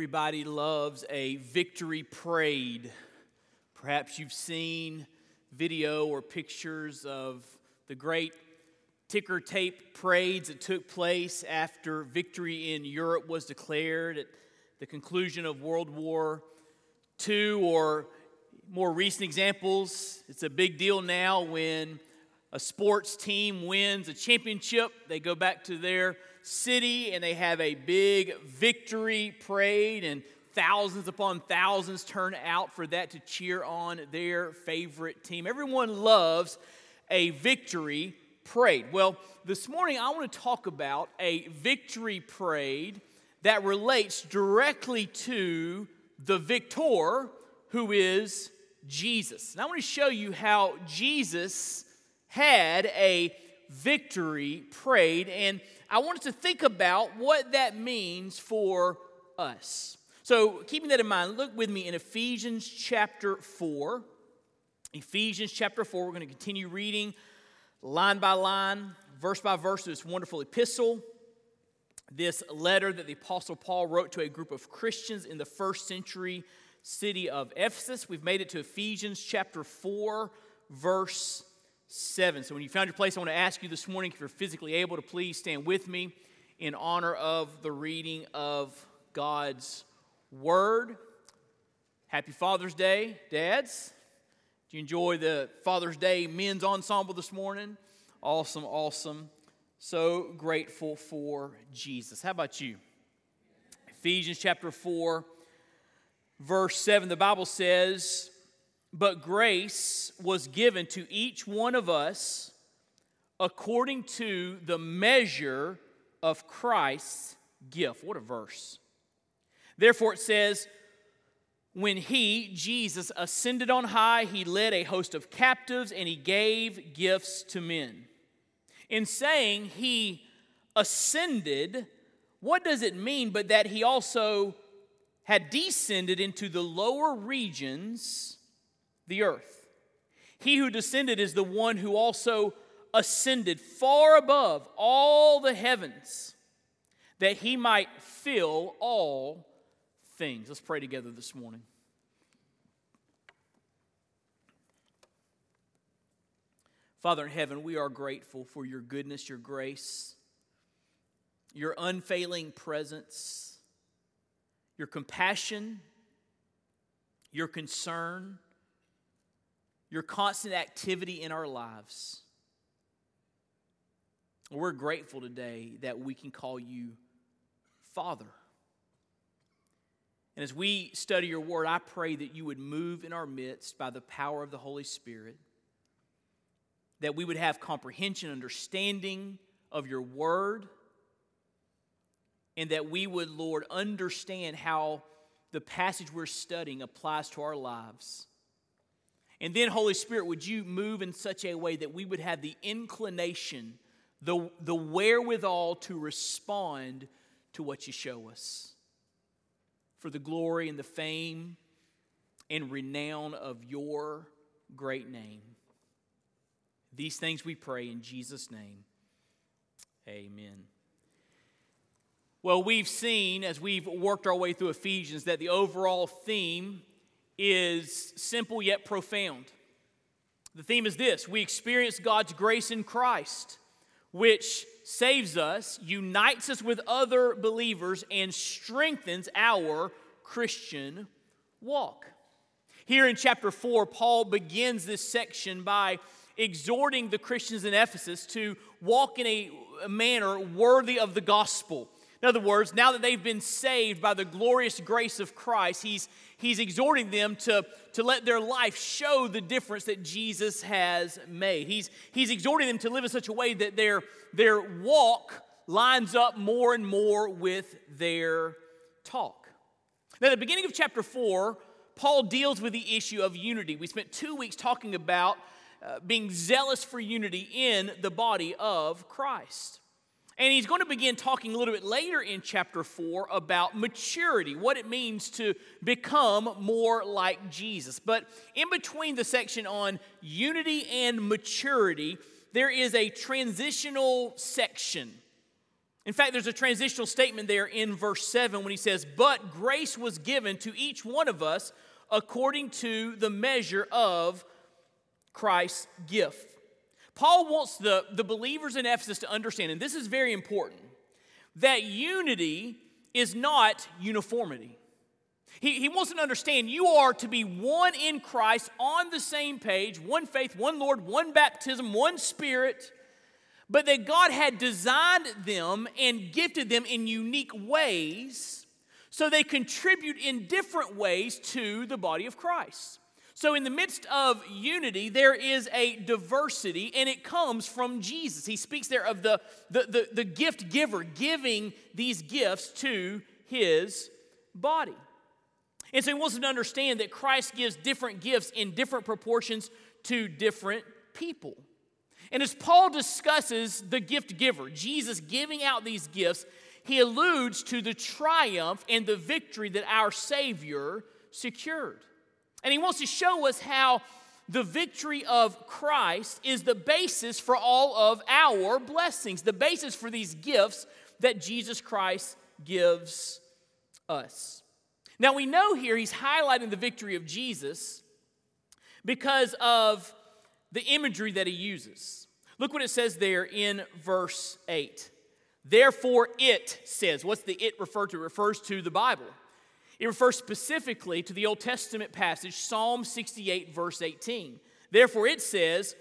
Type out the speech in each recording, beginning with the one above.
Everybody loves a victory parade. Perhaps you've seen video or pictures of the great ticker tape parades that took place after victory in Europe was declared at the conclusion of World War II, or more recent examples. It's a big deal now when a sports team wins a championship, they go back to their city and they have a big victory parade, and thousands upon thousands turn out for that to cheer on their favorite team. Everyone loves a victory parade. Well, this morning I want to talk about a victory parade that relates directly to the victor who is Jesus. And I want to show you how Jesus had a victory parade and I want us to think about what that means for us. So, keeping that in mind, look with me in Ephesians chapter 4. Ephesians chapter 4, we're going to continue reading line by line, verse by verse, this wonderful epistle. This letter that the Apostle Paul wrote to a group of Christians in the first century city of Ephesus. We've made it to Ephesians chapter 4, verse 7. So when you found your place, I want to ask you this morning if you're physically able to please stand with me in honor of the reading of God's Word. Happy Father's Day, dads. Did you enjoy the Father's Day men's ensemble this morning? Awesome, awesome. So grateful for Jesus. How about you? Ephesians chapter 4, verse 7, the Bible says, but grace was given to each one of us according to the measure of Christ's gift. What a verse. Therefore, it says, when he, Jesus, ascended on high, he led a host of captives and he gave gifts to men. In saying he ascended, what does it mean but that he also had descended into the lower regions the earth. He who descended is the one who also ascended far above all the heavens that he might fill all things. Let's pray together this morning. Father in heaven, we are grateful for your goodness, your grace, your unfailing presence, your compassion, your concern your constant activity in our lives. We're grateful today that we can call you Father. And as we study your word, I pray that you would move in our midst by the power of the Holy Spirit, that we would have comprehension, understanding of your word, and that we would, Lord, understand how the passage we're studying applies to our lives and then, Holy Spirit, would you move in such a way that we would have the inclination, the, the wherewithal to respond to what you show us for the glory and the fame and renown of your great name. These things we pray in Jesus' name. Amen. Well, we've seen as we've worked our way through Ephesians that the overall theme is simple yet profound. The theme is this we experience God's grace in Christ, which saves us, unites us with other believers, and strengthens our Christian walk. Here in chapter 4, Paul begins this section by exhorting the Christians in Ephesus to walk in a manner worthy of the gospel. In other words, now that they've been saved by the glorious grace of Christ, he's, he's exhorting them to, to let their life show the difference that Jesus has made. He's, he's exhorting them to live in such a way that their, their walk lines up more and more with their talk. Now, at the beginning of chapter 4, Paul deals with the issue of unity. We spent two weeks talking about uh, being zealous for unity in the body of Christ. And he's going to begin talking a little bit later in chapter 4 about maturity, what it means to become more like Jesus. But in between the section on unity and maturity, there is a transitional section. In fact, there's a transitional statement there in verse 7 when he says, But grace was given to each one of us according to the measure of Christ's gift. Paul wants the, the believers in Ephesus to understand, and this is very important, that unity is not uniformity. He, he wants them to understand you are to be one in Christ on the same page, one faith, one Lord, one baptism, one spirit, but that God had designed them and gifted them in unique ways so they contribute in different ways to the body of Christ. So, in the midst of unity, there is a diversity, and it comes from Jesus. He speaks there of the, the, the, the, gift giver giving these gifts to his body. And so, he wants us to understand that Christ gives different gifts in different proportions to different people. And as Paul discusses the gift giver, Jesus giving out these gifts, he alludes to the triumph and the victory that our Savior secured. And he wants to show us how the victory of Christ is the basis for all of our blessings, the basis for these gifts that Jesus Christ gives us. Now we know here he's highlighting the victory of Jesus because of the imagery that he uses. Look what it says there in verse 8. Therefore, it says, what's the it refer to? It refers to the Bible. It refers specifically to the Old Testament passage, Psalm 68, verse 18. Therefore, it says,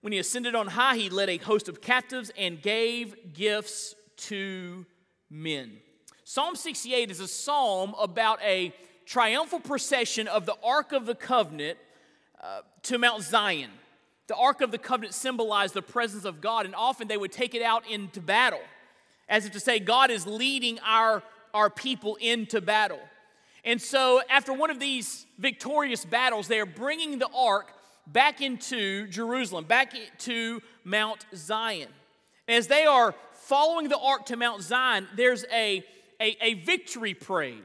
When he ascended on high, he led a host of captives and gave gifts to men. Psalm 68 is a psalm about a triumphal procession of the Ark of the Covenant uh, to Mount Zion. The Ark of the Covenant symbolized the presence of God, and often they would take it out into battle, as if to say, God is leading our, our people into battle. And so, after one of these victorious battles, they are bringing the ark back into Jerusalem, back to Mount Zion. As they are following the ark to Mount Zion, there's a, a, a victory parade.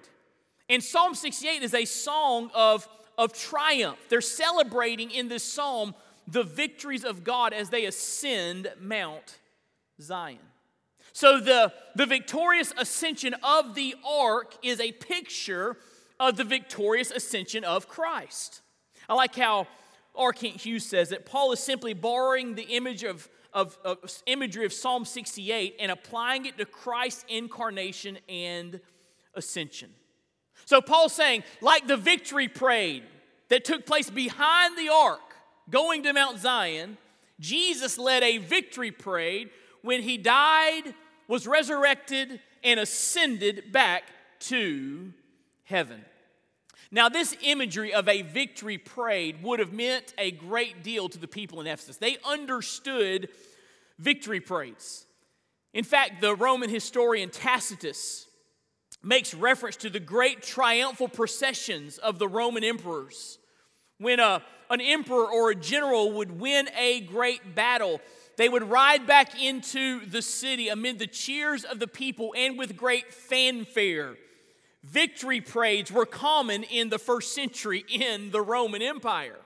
And Psalm 68 is a song of, of triumph. They're celebrating in this psalm the victories of God as they ascend Mount Zion. So, the, the victorious ascension of the ark is a picture of the victorious ascension of Christ. I like how R. Kent Hughes says that Paul is simply borrowing the image of, of, of imagery of Psalm 68 and applying it to Christ's incarnation and ascension. So Paul's saying, like the victory parade that took place behind the ark going to Mount Zion, Jesus led a victory parade when he died, was resurrected, and ascended back to heaven. Now, this imagery of a victory parade would have meant a great deal to the people in Ephesus. They understood victory parades. In fact, the Roman historian Tacitus makes reference to the great triumphal processions of the Roman emperors. When a, an emperor or a general would win a great battle, they would ride back into the city amid the cheers of the people and with great fanfare. Victory parades were common in the first century in the Roman Empire.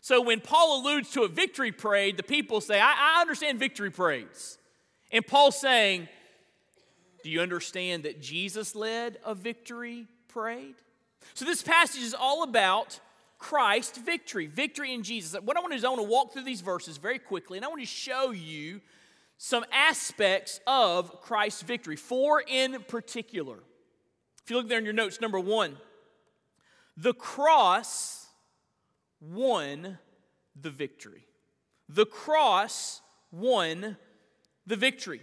So when Paul alludes to a victory parade, the people say, I, I understand victory parades. And Paul's saying, Do you understand that Jesus led a victory parade? So this passage is all about Christ's victory, victory in Jesus. What I want to do is I want to walk through these verses very quickly, and I want to show you some aspects of Christ's victory, four in particular. If you look there in your notes, number one, the cross won the victory. The cross won the victory.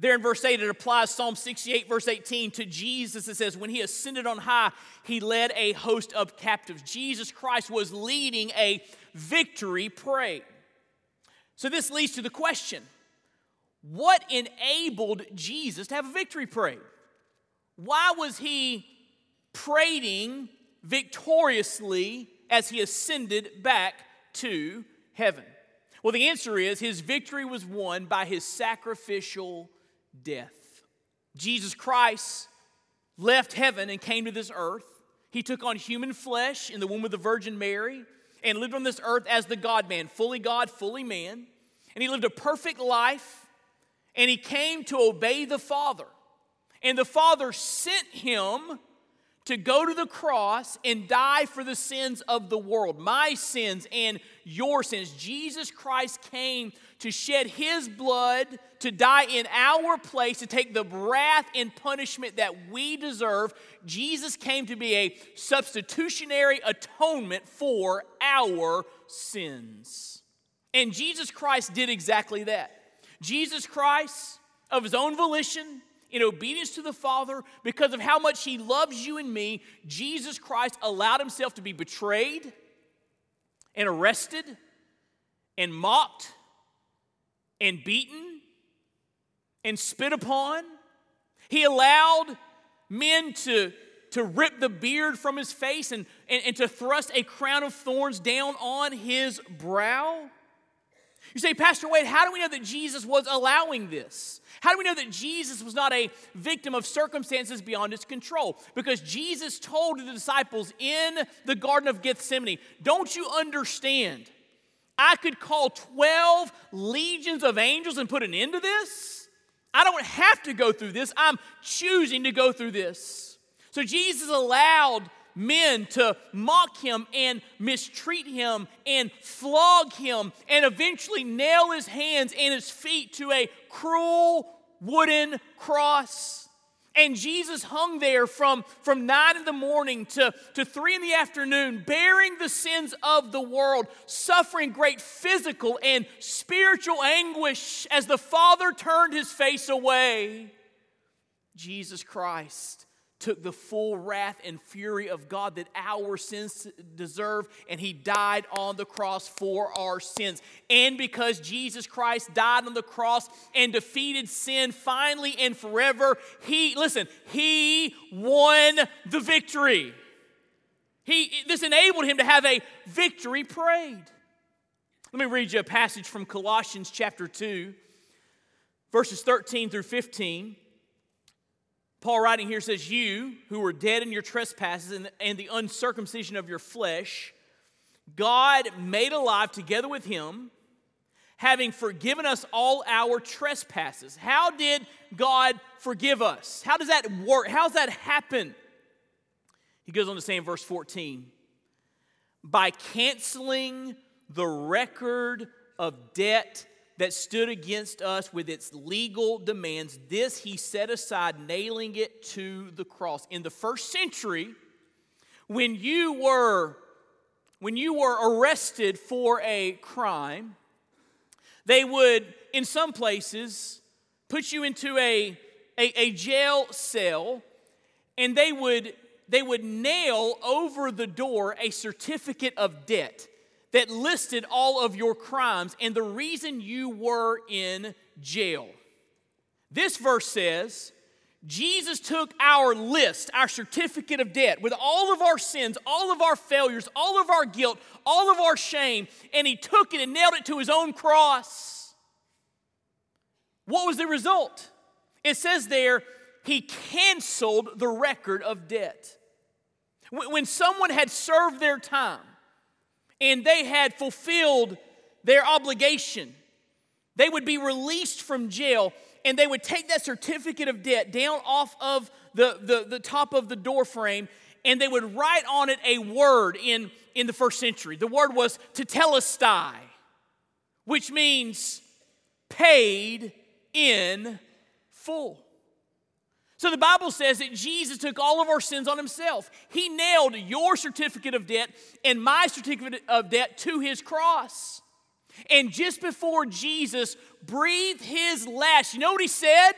There in verse 8, it applies Psalm 68, verse 18 to Jesus. It says, When he ascended on high, he led a host of captives. Jesus Christ was leading a victory parade. So this leads to the question what enabled Jesus to have a victory parade? Why was he parading victoriously as he ascended back to heaven? Well, the answer is his victory was won by his sacrificial death. Jesus Christ left heaven and came to this earth. He took on human flesh in the womb of the Virgin Mary and lived on this earth as the God man, fully God, fully man. And he lived a perfect life and he came to obey the Father. And the Father sent him to go to the cross and die for the sins of the world, my sins and your sins. Jesus Christ came to shed his blood, to die in our place, to take the wrath and punishment that we deserve. Jesus came to be a substitutionary atonement for our sins. And Jesus Christ did exactly that. Jesus Christ, of his own volition, in obedience to the Father, because of how much He loves you and me, Jesus Christ allowed Himself to be betrayed and arrested and mocked and beaten and spit upon. He allowed men to, to rip the beard from his face and, and, and to thrust a crown of thorns down on his brow. You say, Pastor Wade, how do we know that Jesus was allowing this? How do we know that Jesus was not a victim of circumstances beyond his control? Because Jesus told the disciples in the Garden of Gethsemane, Don't you understand? I could call 12 legions of angels and put an end to this. I don't have to go through this. I'm choosing to go through this. So Jesus allowed men to mock him and mistreat him and flog him and eventually nail his hands and his feet to a cruel wooden cross. And Jesus hung there from, from nine in the morning to, to three in the afternoon, bearing the sins of the world, suffering great physical and spiritual anguish as the Father turned his face away. Jesus Christ took the full wrath and fury of God that our sins deserve, and he died on the cross for our sins. And because Jesus Christ died on the cross and defeated sin finally and forever, he, listen, he won the victory. He, this enabled him to have a victory parade. Let me read you a passage from Colossians chapter 2, verses 13 through 15. Paul writing here says, You who were dead in your trespasses and, the uncircumcision of your flesh, God made alive together with him, having forgiven us all our trespasses. How did God forgive us? How does that work? How does that happen? He goes on to say in verse 14, by canceling the record of debt that stood against us with its legal demands. This he set aside, nailing it to the cross. In the first century, when you were when you were arrested for a crime, they would, in some places, put you into a, a, a jail cell and they would they would nail over the door a certificate of debt that listed all of your crimes and the reason you were in jail. This verse says, Jesus took our list, our certificate of debt, with all of our sins, all of our failures, all of our guilt, all of our shame, and he took it and nailed it to his own cross. What was the result? It says there, he canceled the record of debt. When someone had served their time, and they had fulfilled their obligation, they would be released from jail and they would take that certificate of debt down off of the, the, the top of the door frame and they would write on it a word in, in the first century. The word was tetelestai, which means paid in full. So the Bible says that Jesus took all of our sins on himself. He nailed your certificate of debt and my certificate of debt to his cross. And just before Jesus breathed his last, you know what he said?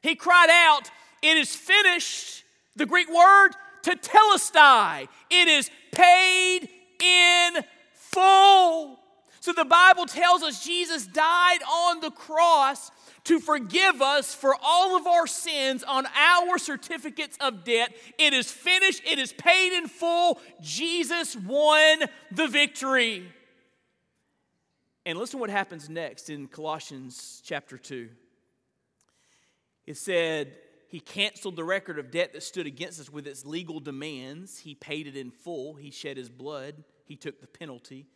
He cried out, It is finished. The Greek word, tetelestai. It is paid in full. So the Bible tells us Jesus died on the cross to forgive us for all of our sins on our certificates of debt. It is finished, it is paid in full. Jesus won the victory. And listen what happens next in Colossians chapter 2. It said, He canceled the record of debt that stood against us with its legal demands. He paid it in full. He shed His blood. He took the penalty.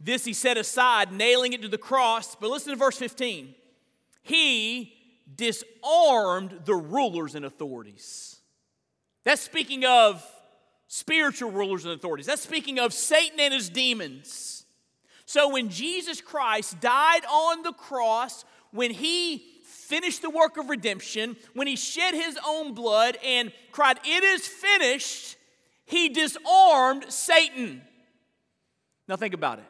This He set aside, nailing it to the cross. But listen to verse 15. He disarmed the rulers and authorities. That's speaking of spiritual rulers and authorities. That's speaking of Satan and his demons. So when Jesus Christ died on the cross, when he finished the work of redemption, when he shed his own blood and cried, It is finished, he disarmed Satan. Now think about it.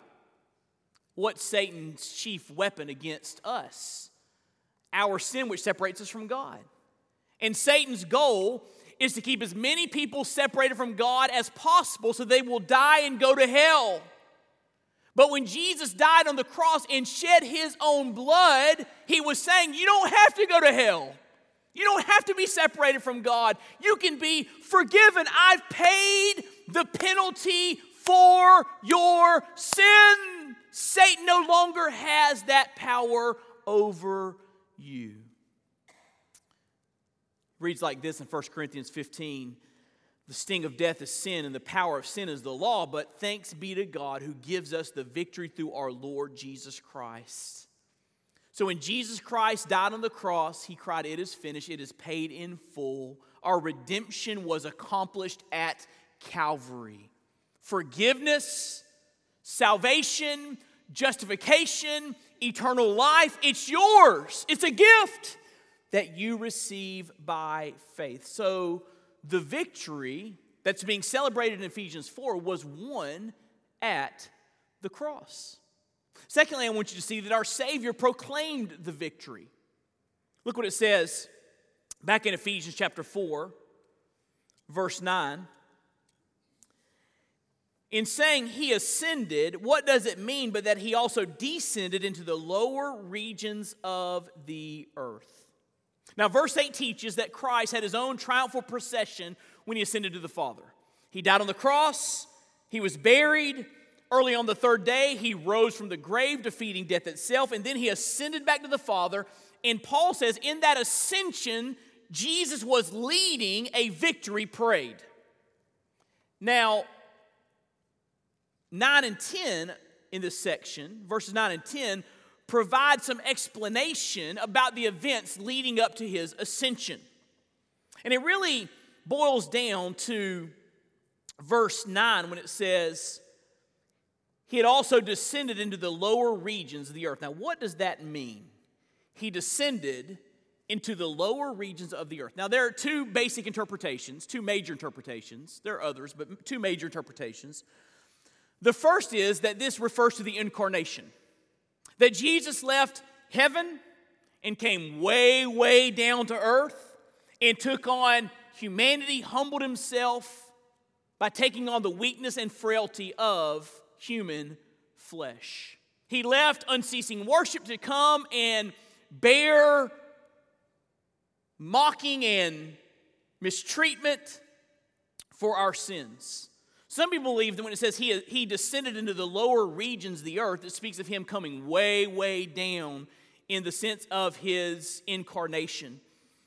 What's Satan's chief weapon against us? Our sin, which separates us from God. And Satan's goal is to keep as many people separated from God as possible so they will die and go to hell. But when Jesus died on the cross and shed his own blood, he was saying, You don't have to go to hell. You don't have to be separated from God. You can be forgiven. I've paid the penalty for your sin. Satan no longer has that power over you. Reads like this in 1 Corinthians 15 the sting of death is sin, and the power of sin is the law, but thanks be to God who gives us the victory through our Lord Jesus Christ. So when Jesus Christ died on the cross, he cried, It is finished, it is paid in full. Our redemption was accomplished at Calvary. Forgiveness, salvation, justification, eternal life, it's yours. It's a gift that you receive by faith. So, the victory that's being celebrated in Ephesians 4 was won at the cross. Secondly, I want you to see that our Savior proclaimed the victory. Look what it says back in Ephesians chapter 4, verse 9. In saying he ascended, what does it mean but that he also descended into the lower regions of the earth? Now, verse 8 teaches that Christ had his own triumphal procession when he ascended to the Father. He died on the cross, he was buried. Early on the third day, he rose from the grave, defeating death itself, and then he ascended back to the Father. And Paul says, in that ascension, Jesus was leading a victory parade. Now, 9 and 10 in this section, verses 9 and 10, provide some explanation about the events leading up to his ascension. And it really boils down to verse 9 when it says, He had also descended into the lower regions of the earth. Now, what does that mean? He descended into the lower regions of the earth. Now, there are two basic interpretations, two major interpretations. There are others, but two major interpretations. The first is that this refers to the incarnation that Jesus left heaven and came way, way down to earth and took on humanity, humbled himself by taking on the weakness and frailty of human flesh. He left unceasing worship to come and bear mocking and mistreatment for our sins. Some people believe that when it says he, he descended into the lower regions of the earth, it speaks of him coming way, way down in the sense of his incarnation.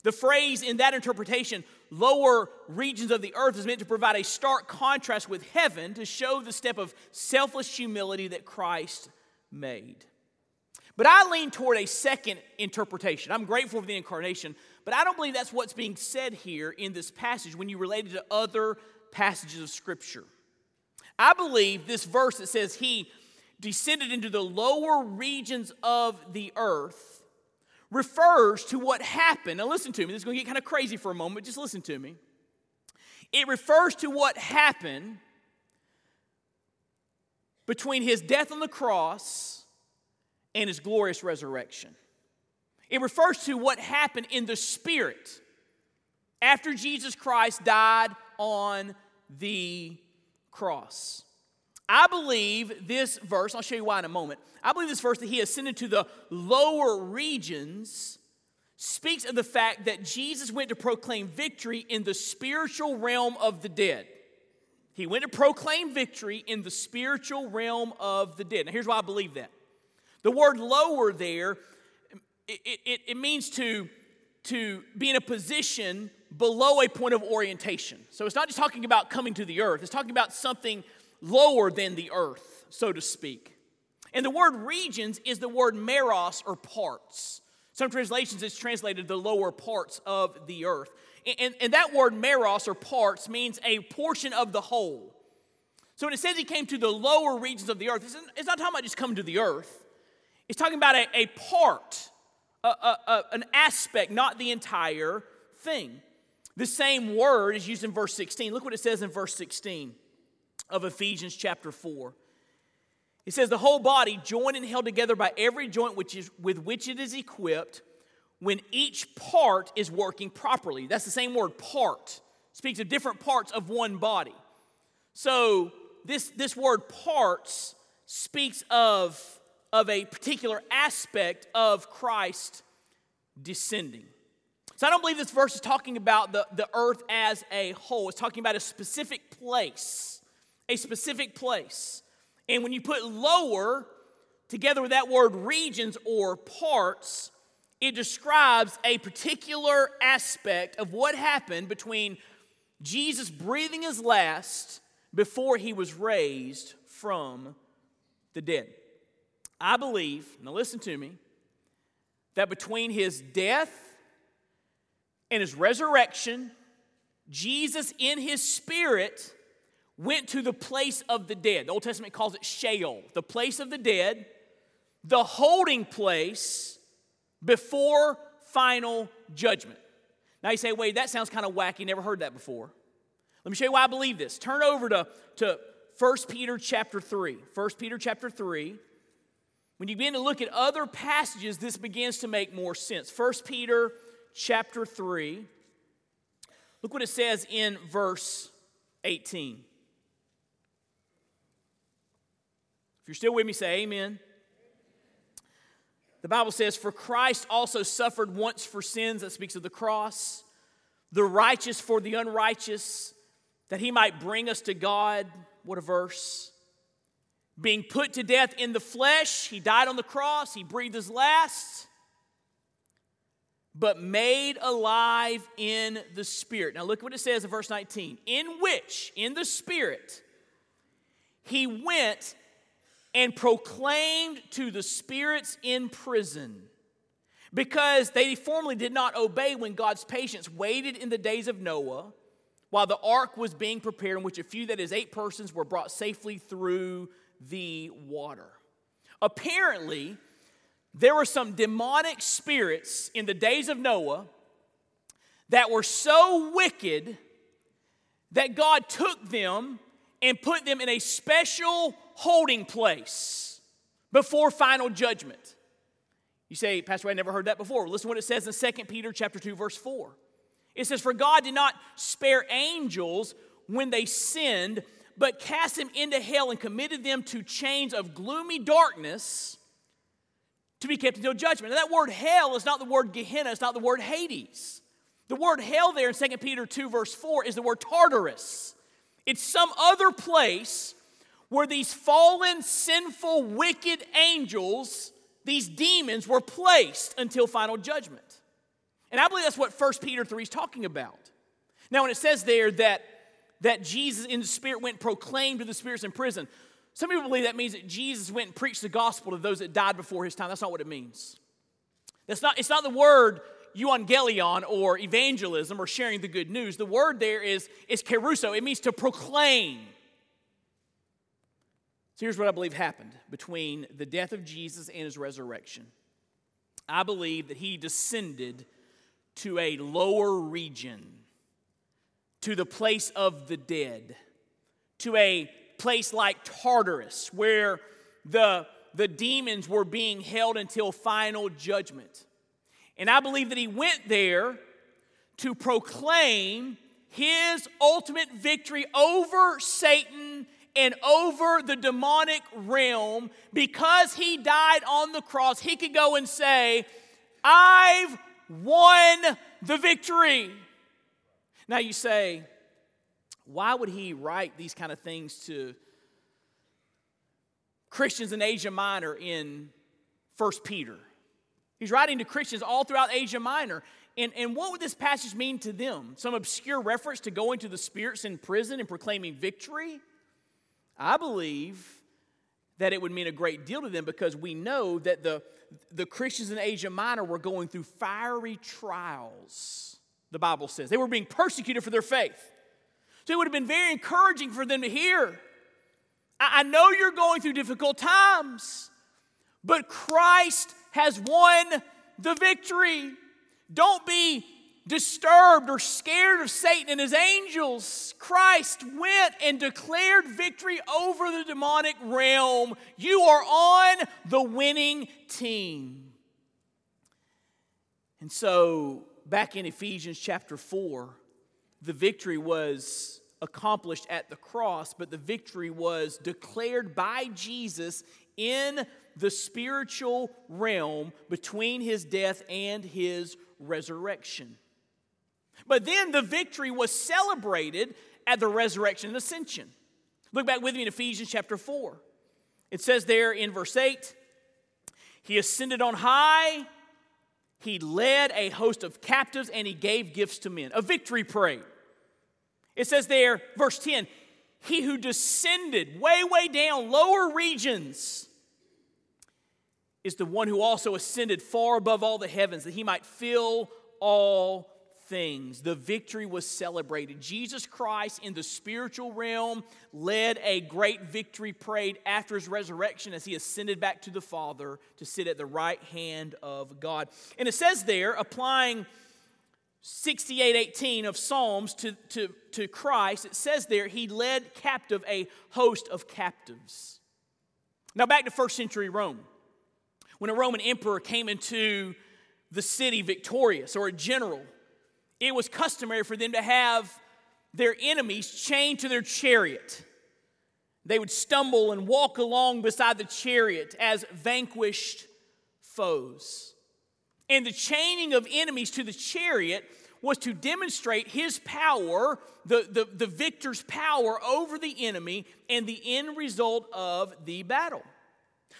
The phrase in that interpretation, lower regions of the earth, is meant to provide a stark contrast with heaven to show the step of selfless humility that Christ made. But I lean toward a second interpretation. I'm grateful for the incarnation, but I don't believe that's what's being said here in this passage when you relate it to other passages of Scripture. I believe this verse that says he descended into the lower regions of the earth refers to what happened. Now, listen to me. This is going to get kind of crazy for a moment. Just listen to me. It refers to what happened between his death on the cross and his glorious resurrection. It refers to what happened in the spirit after Jesus Christ died on the cross. I believe this verse, I'll show you why in a moment. I believe this verse that he ascended to the lower regions speaks of the fact that Jesus went to proclaim victory in the spiritual realm of the dead. He went to proclaim victory in the spiritual realm of the dead. Now, here's why I believe that. The word lower there, it, it, it means to, to be in a position below a point of orientation. So it's not just talking about coming to the earth, it's talking about something lower than the earth, so to speak. And the word regions is the word meros or parts. Some translations it's translated the lower parts of the earth. And, and, that word meros or parts means a portion of the whole. So when it says he came to the lower regions of the earth, it's not talking about just coming to the earth. It's talking about a, a part, a, a, an aspect, not the entire thing. The same word is used in verse 16. Look what it says in verse 16 of Ephesians chapter 4. It says, The whole body, joined and held together by every joint which is, with which it is equipped, when each part is working properly. That's the same word, part. Speaks of different parts of one body. So, this, this word parts speaks of, of a particular aspect of Christ descending. So I don't believe this verse is talking about the, the earth as a whole. It's talking about a specific place, a specific place. And when you put lower together with that word regions or parts, it describes a particular aspect of what happened between Jesus breathing his last before he was raised from the dead. I believe, now listen to me, that between his death and his resurrection, Jesus in his spirit went to the place of the dead. The Old Testament calls it Sheol, the place of the dead, the holding place before final judgment. Now you say, wait, that sounds kind of wacky, never heard that before. Let me show you why I believe this. Turn over to, to 1 Peter chapter 3. 1 Peter chapter 3. When you begin to look at other passages, this begins to make more sense. 1 Peter chapter 3. Look what it says in verse 18. If you're still with me, say amen. The Bible says, For Christ also suffered once for sins, that speaks of the cross, the righteous for the unrighteous, that he might bring us to God. What a verse. Being put to death in the flesh, he died on the cross, he breathed his last, but made alive in the Spirit. Now look what it says in verse 19. In which, in the Spirit, he went and proclaimed to the spirits in prison because they formerly did not obey when God's patience waited in the days of Noah while the ark was being prepared, in which a few, that is, eight persons, were brought safely through the water. Apparently, there were some demonic spirits in the days of Noah that were so wicked that God took them and put them in a special holding place before final judgment. You say, Pastor, I never heard that before. Listen to what it says in 2 Peter chapter 2, verse 4. It says, For God did not spare angels when they sinned, but cast them into hell and committed them to chains of gloomy darkness to be kept until judgment. Now, that word hell is not the word Gehenna, it's not the word Hades. The word hell there in 2 Peter 2, verse 4 is the word Tartarus. It's some other place where these fallen, sinful, wicked angels, these demons, were placed until final judgment. And I believe that's what 1 Peter 3 is talking about. Now, when it says there that, that Jesus in the Spirit went and proclaimed to the spirits in prison, some people believe that means that Jesus went and preached the gospel to those that died before his time. That's not what it means. That's not, it's not the word euangelion or evangelism or sharing the good news. The word there is, is kerusso. It means to proclaim. So here's what I believe happened between the death of Jesus and his resurrection. I believe that he descended to a lower region, to the place of the dead, to a place like Tartarus, where the, the demons were being held until final judgment. And I believe that he went there to proclaim his ultimate victory over Satan and over the demonic realm, because he died on the cross, he could go and say, I've won the victory. Now you say, why would he write these kind of things to Christians in Asia Minor in First Peter? He's writing to Christians all throughout Asia Minor. And, and what would this passage mean to them? Some obscure reference to going to the spirits in prison and proclaiming victory? I believe that it would mean a great deal to them because we know that the, the Christians in Asia Minor were going through fiery trials, the Bible says. They were being persecuted for their faith. So it would have been very encouraging for them to hear. I, know you're going through difficult times, but Christ has won the victory. Don't be disturbed or scared of Satan and his angels. Christ went and declared victory over the demonic realm. You are on the winning team. And so, back in Ephesians chapter 4, the victory was accomplished at the cross, but the victory was declared by Jesus in the spiritual realm between his death and his resurrection. But then the victory was celebrated at the resurrection and ascension. Look back with me in Ephesians chapter 4. It says there in verse 8 He ascended on high, He led a host of captives, and He gave gifts to men. A victory parade. It says there, verse 10 He who descended way, way down, lower regions, is the one who also ascended far above all the heavens that He might fill all things. The victory was celebrated. Jesus Christ, in the spiritual realm, led a great victory parade after his resurrection as he ascended back to the Father to sit at the right hand of God. And it says there, applying 6818 of Psalms to, to, to Christ, it says there, he led captive a host of captives. Now, back to first century Rome. When a Roman emperor came into the city victorious or a general, it was customary for them to have their enemies chained to their chariot. They would stumble and walk along beside the chariot as vanquished foes. And the chaining of enemies to the chariot was to demonstrate his power, the, the, the victor's power over the enemy, and the end result of the battle.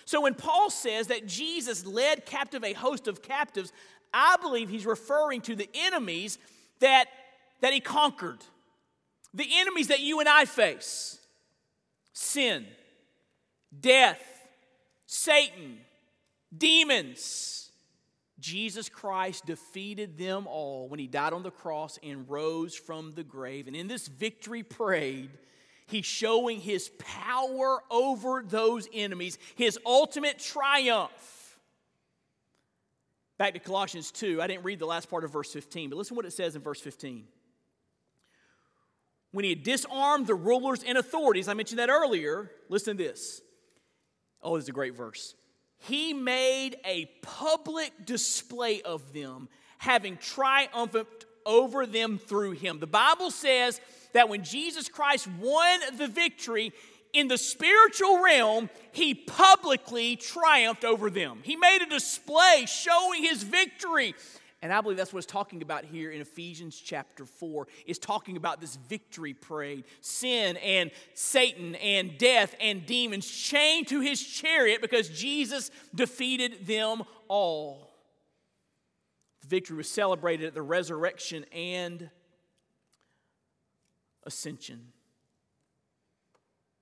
So when Paul says that Jesus led captive a host of captives, I believe he's referring to the enemies that, that he conquered. The enemies that you and I face sin, death, Satan, demons. Jesus Christ defeated them all when he died on the cross and rose from the grave. And in this victory parade, he's showing his power over those enemies, his ultimate triumph. Back to Colossians 2, I didn't read the last part of verse 15, but listen what it says in verse 15. When he had disarmed the rulers and authorities, I mentioned that earlier, listen to this. Oh, this is a great verse. He made a public display of them, having triumphed over them through him. The Bible says that when Jesus Christ won the victory, in the spiritual realm, he publicly triumphed over them. He made a display showing his victory. And I believe that's what it's talking about here in Ephesians chapter 4. Is talking about this victory parade. Sin and Satan and death and demons chained to his chariot because Jesus defeated them all. The victory was celebrated at the resurrection and ascension.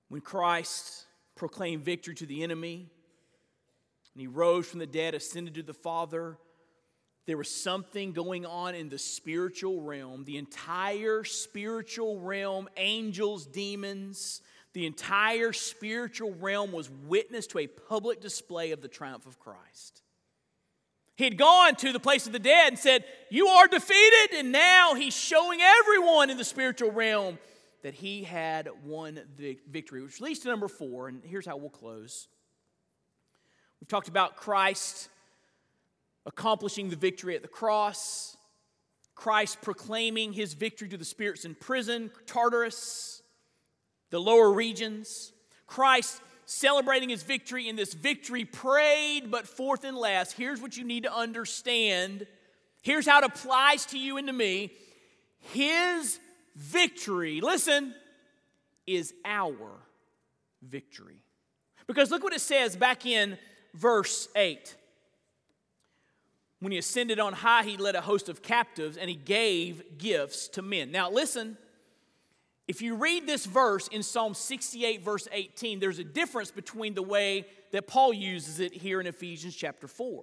When Christ proclaimed victory to the enemy and he rose from the dead, ascended to the Father, there was something going on in the spiritual realm. The entire spiritual realm, angels, demons, the entire spiritual realm was witness to a public display of the triumph of Christ. He had gone to the place of the dead and said, You are defeated. And now he's showing everyone in the spiritual realm that he had won the victory, which leads to number four, and here's how we'll close. We've talked about Christ accomplishing the victory at the cross, Christ proclaiming his victory to the spirits in prison, Tartarus, the lower regions. Christ celebrating his victory in this victory prayed but fourth and last, here's what you need to understand. Here's how it applies to you and to me. His victory, listen, is our victory. Because look what it says back in verse 8. When he ascended on high, he led a host of captives and he gave gifts to men. Now, listen, if you read this verse in Psalm 68, verse 18, there's a difference between the way that Paul uses it here in Ephesians chapter 4.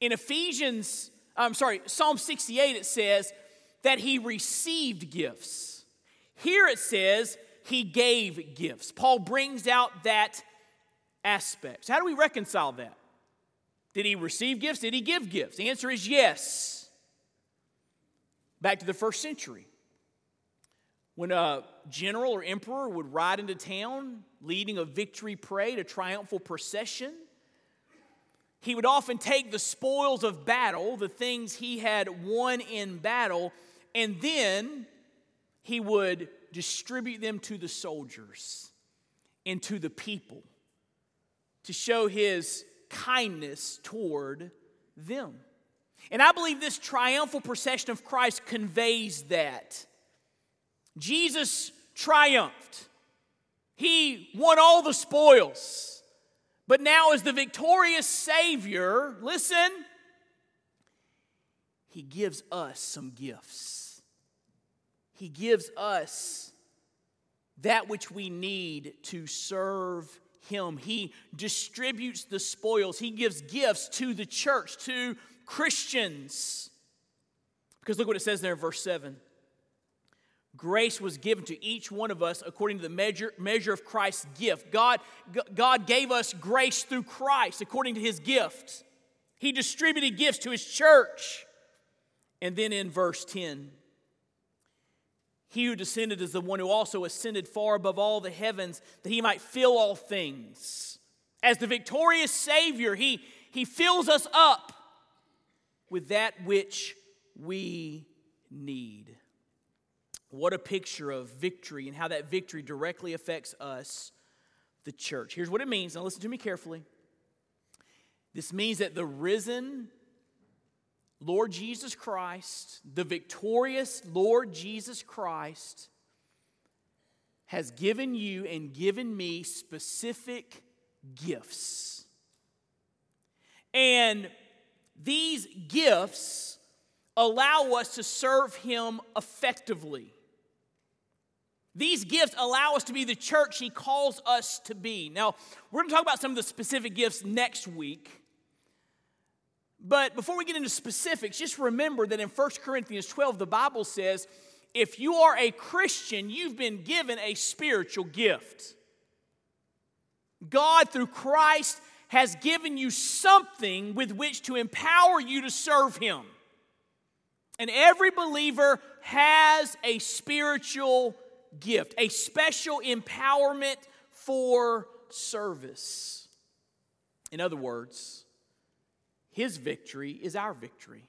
In Ephesians, I'm sorry, Psalm 68, it says that he received gifts. Here it says he gave gifts. Paul brings out that aspect. So how do we reconcile that? Did he receive gifts? Did he give gifts? The answer is yes. Back to the first century. When a general or emperor would ride into town leading a victory parade, a triumphal procession, he would often take the spoils of battle, the things he had won in battle, and then he would distribute them to the soldiers and to the people to show his kindness toward them. And I believe this triumphal procession of Christ conveys that. Jesus triumphed, he won all the spoils. But now, as the victorious Savior, listen, he gives us some gifts. He gives us that which we need to serve him. He distributes the spoils, he gives gifts to the church, to Christians. Because look what it says there in verse 7. Grace was given to each one of us according to the measure, measure of Christ's gift. God, God gave us grace through Christ according to his gift. He distributed gifts to his church. And then in verse 10, he who descended is the one who also ascended far above all the heavens that he might fill all things. As the victorious Savior, he, he fills us up with that which we need. What a picture of victory and how that victory directly affects us, the church. Here's what it means. Now, listen to me carefully. This means that the risen Lord Jesus Christ, the victorious Lord Jesus Christ, has given you and given me specific gifts. And these gifts allow us to serve Him effectively. These gifts allow us to be the church He calls us to be. Now, we're going to talk about some of the specific gifts next week. But before we get into specifics, just remember that in 1 Corinthians 12, the Bible says, if you are a Christian, you've been given a spiritual gift. God, through Christ, has given you something with which to empower you to serve Him. And every believer has a spiritual gift, a special empowerment for service. In other words, his victory is our victory.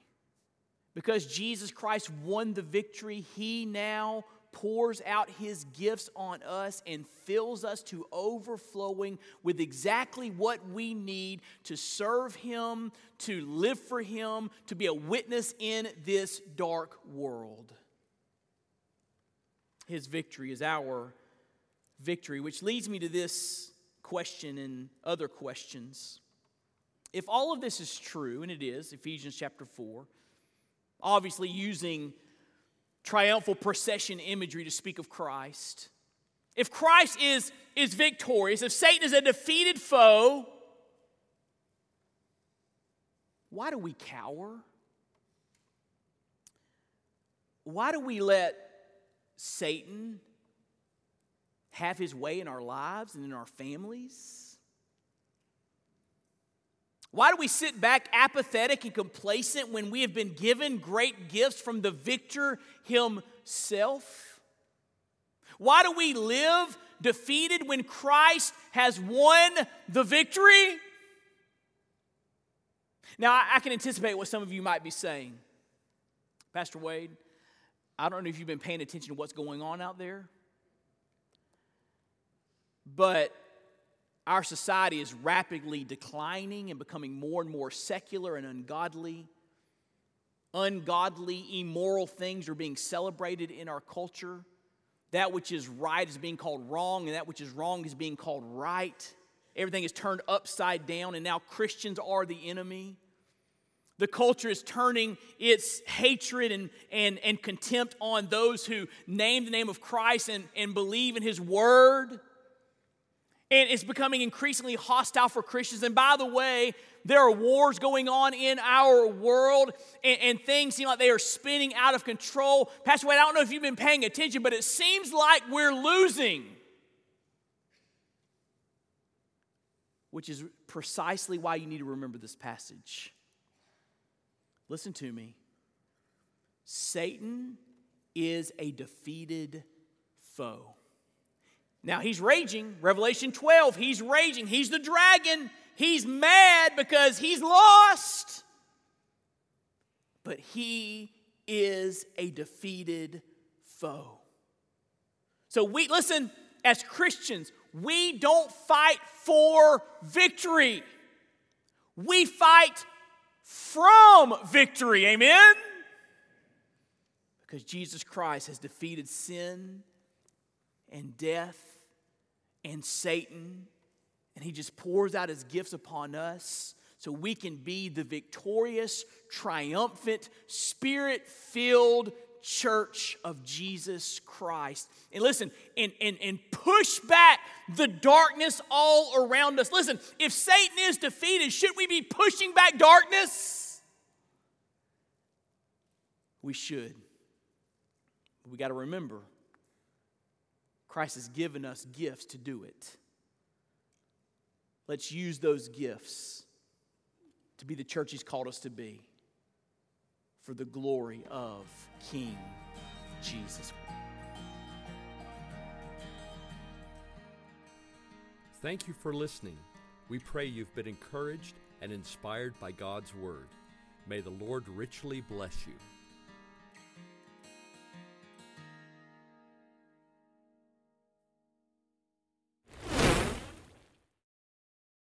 Because Jesus Christ won the victory, He now pours out His gifts on us and fills us to overflowing with exactly what we need to serve Him, to live for Him, to be a witness in this dark world. His victory is our victory, which leads me to this question and other questions. If all of this is true, and it is, Ephesians chapter 4, obviously using triumphal procession imagery to speak of Christ, if Christ is, is victorious, if Satan is a defeated foe, why do we cower? Why do we let Satan have his way in our lives and in our families? Why do we sit back apathetic and complacent when we have been given great gifts from the victor himself? Why do we live defeated when Christ has won the victory? Now, I can anticipate what some of you might be saying. Pastor Wade, I don't know if you've been paying attention to what's going on out there, but our society is rapidly declining and becoming more and more secular and ungodly. Ungodly, immoral things are being celebrated in our culture. That which is right is being called wrong, and that which is wrong is being called right. Everything is turned upside down, and now Christians are the enemy. The culture is turning its hatred and, and, and contempt on those who name the name of Christ and, and believe in his word. And it's becoming increasingly hostile for Christians. And by the way, there are wars going on in our world, and, and, things seem like they are spinning out of control. Pastor Wade, I don't know if you've been paying attention, but it seems like we're losing. Which is precisely why you need to remember this passage. Listen to me. Satan is a defeated foe. Now he's raging. Revelation 12, he's raging. He's the dragon. He's mad because he's lost. But he is a defeated foe. So we, listen, as Christians, we don't fight for victory. We fight from victory. Amen? Because Jesus Christ has defeated sin and death and Satan, and he just pours out his gifts upon us so we can be the victorious, triumphant, spirit filled church of Jesus Christ. And listen, and, and, and push back the darkness all around us. Listen, if Satan is defeated, should we be pushing back darkness? We should. we got to remember Christ has given us gifts to do it. Let's use those gifts to be the church He's called us to be for the glory of King Jesus. Thank you for listening. We pray you've been encouraged and inspired by God's Word. May the Lord richly bless you.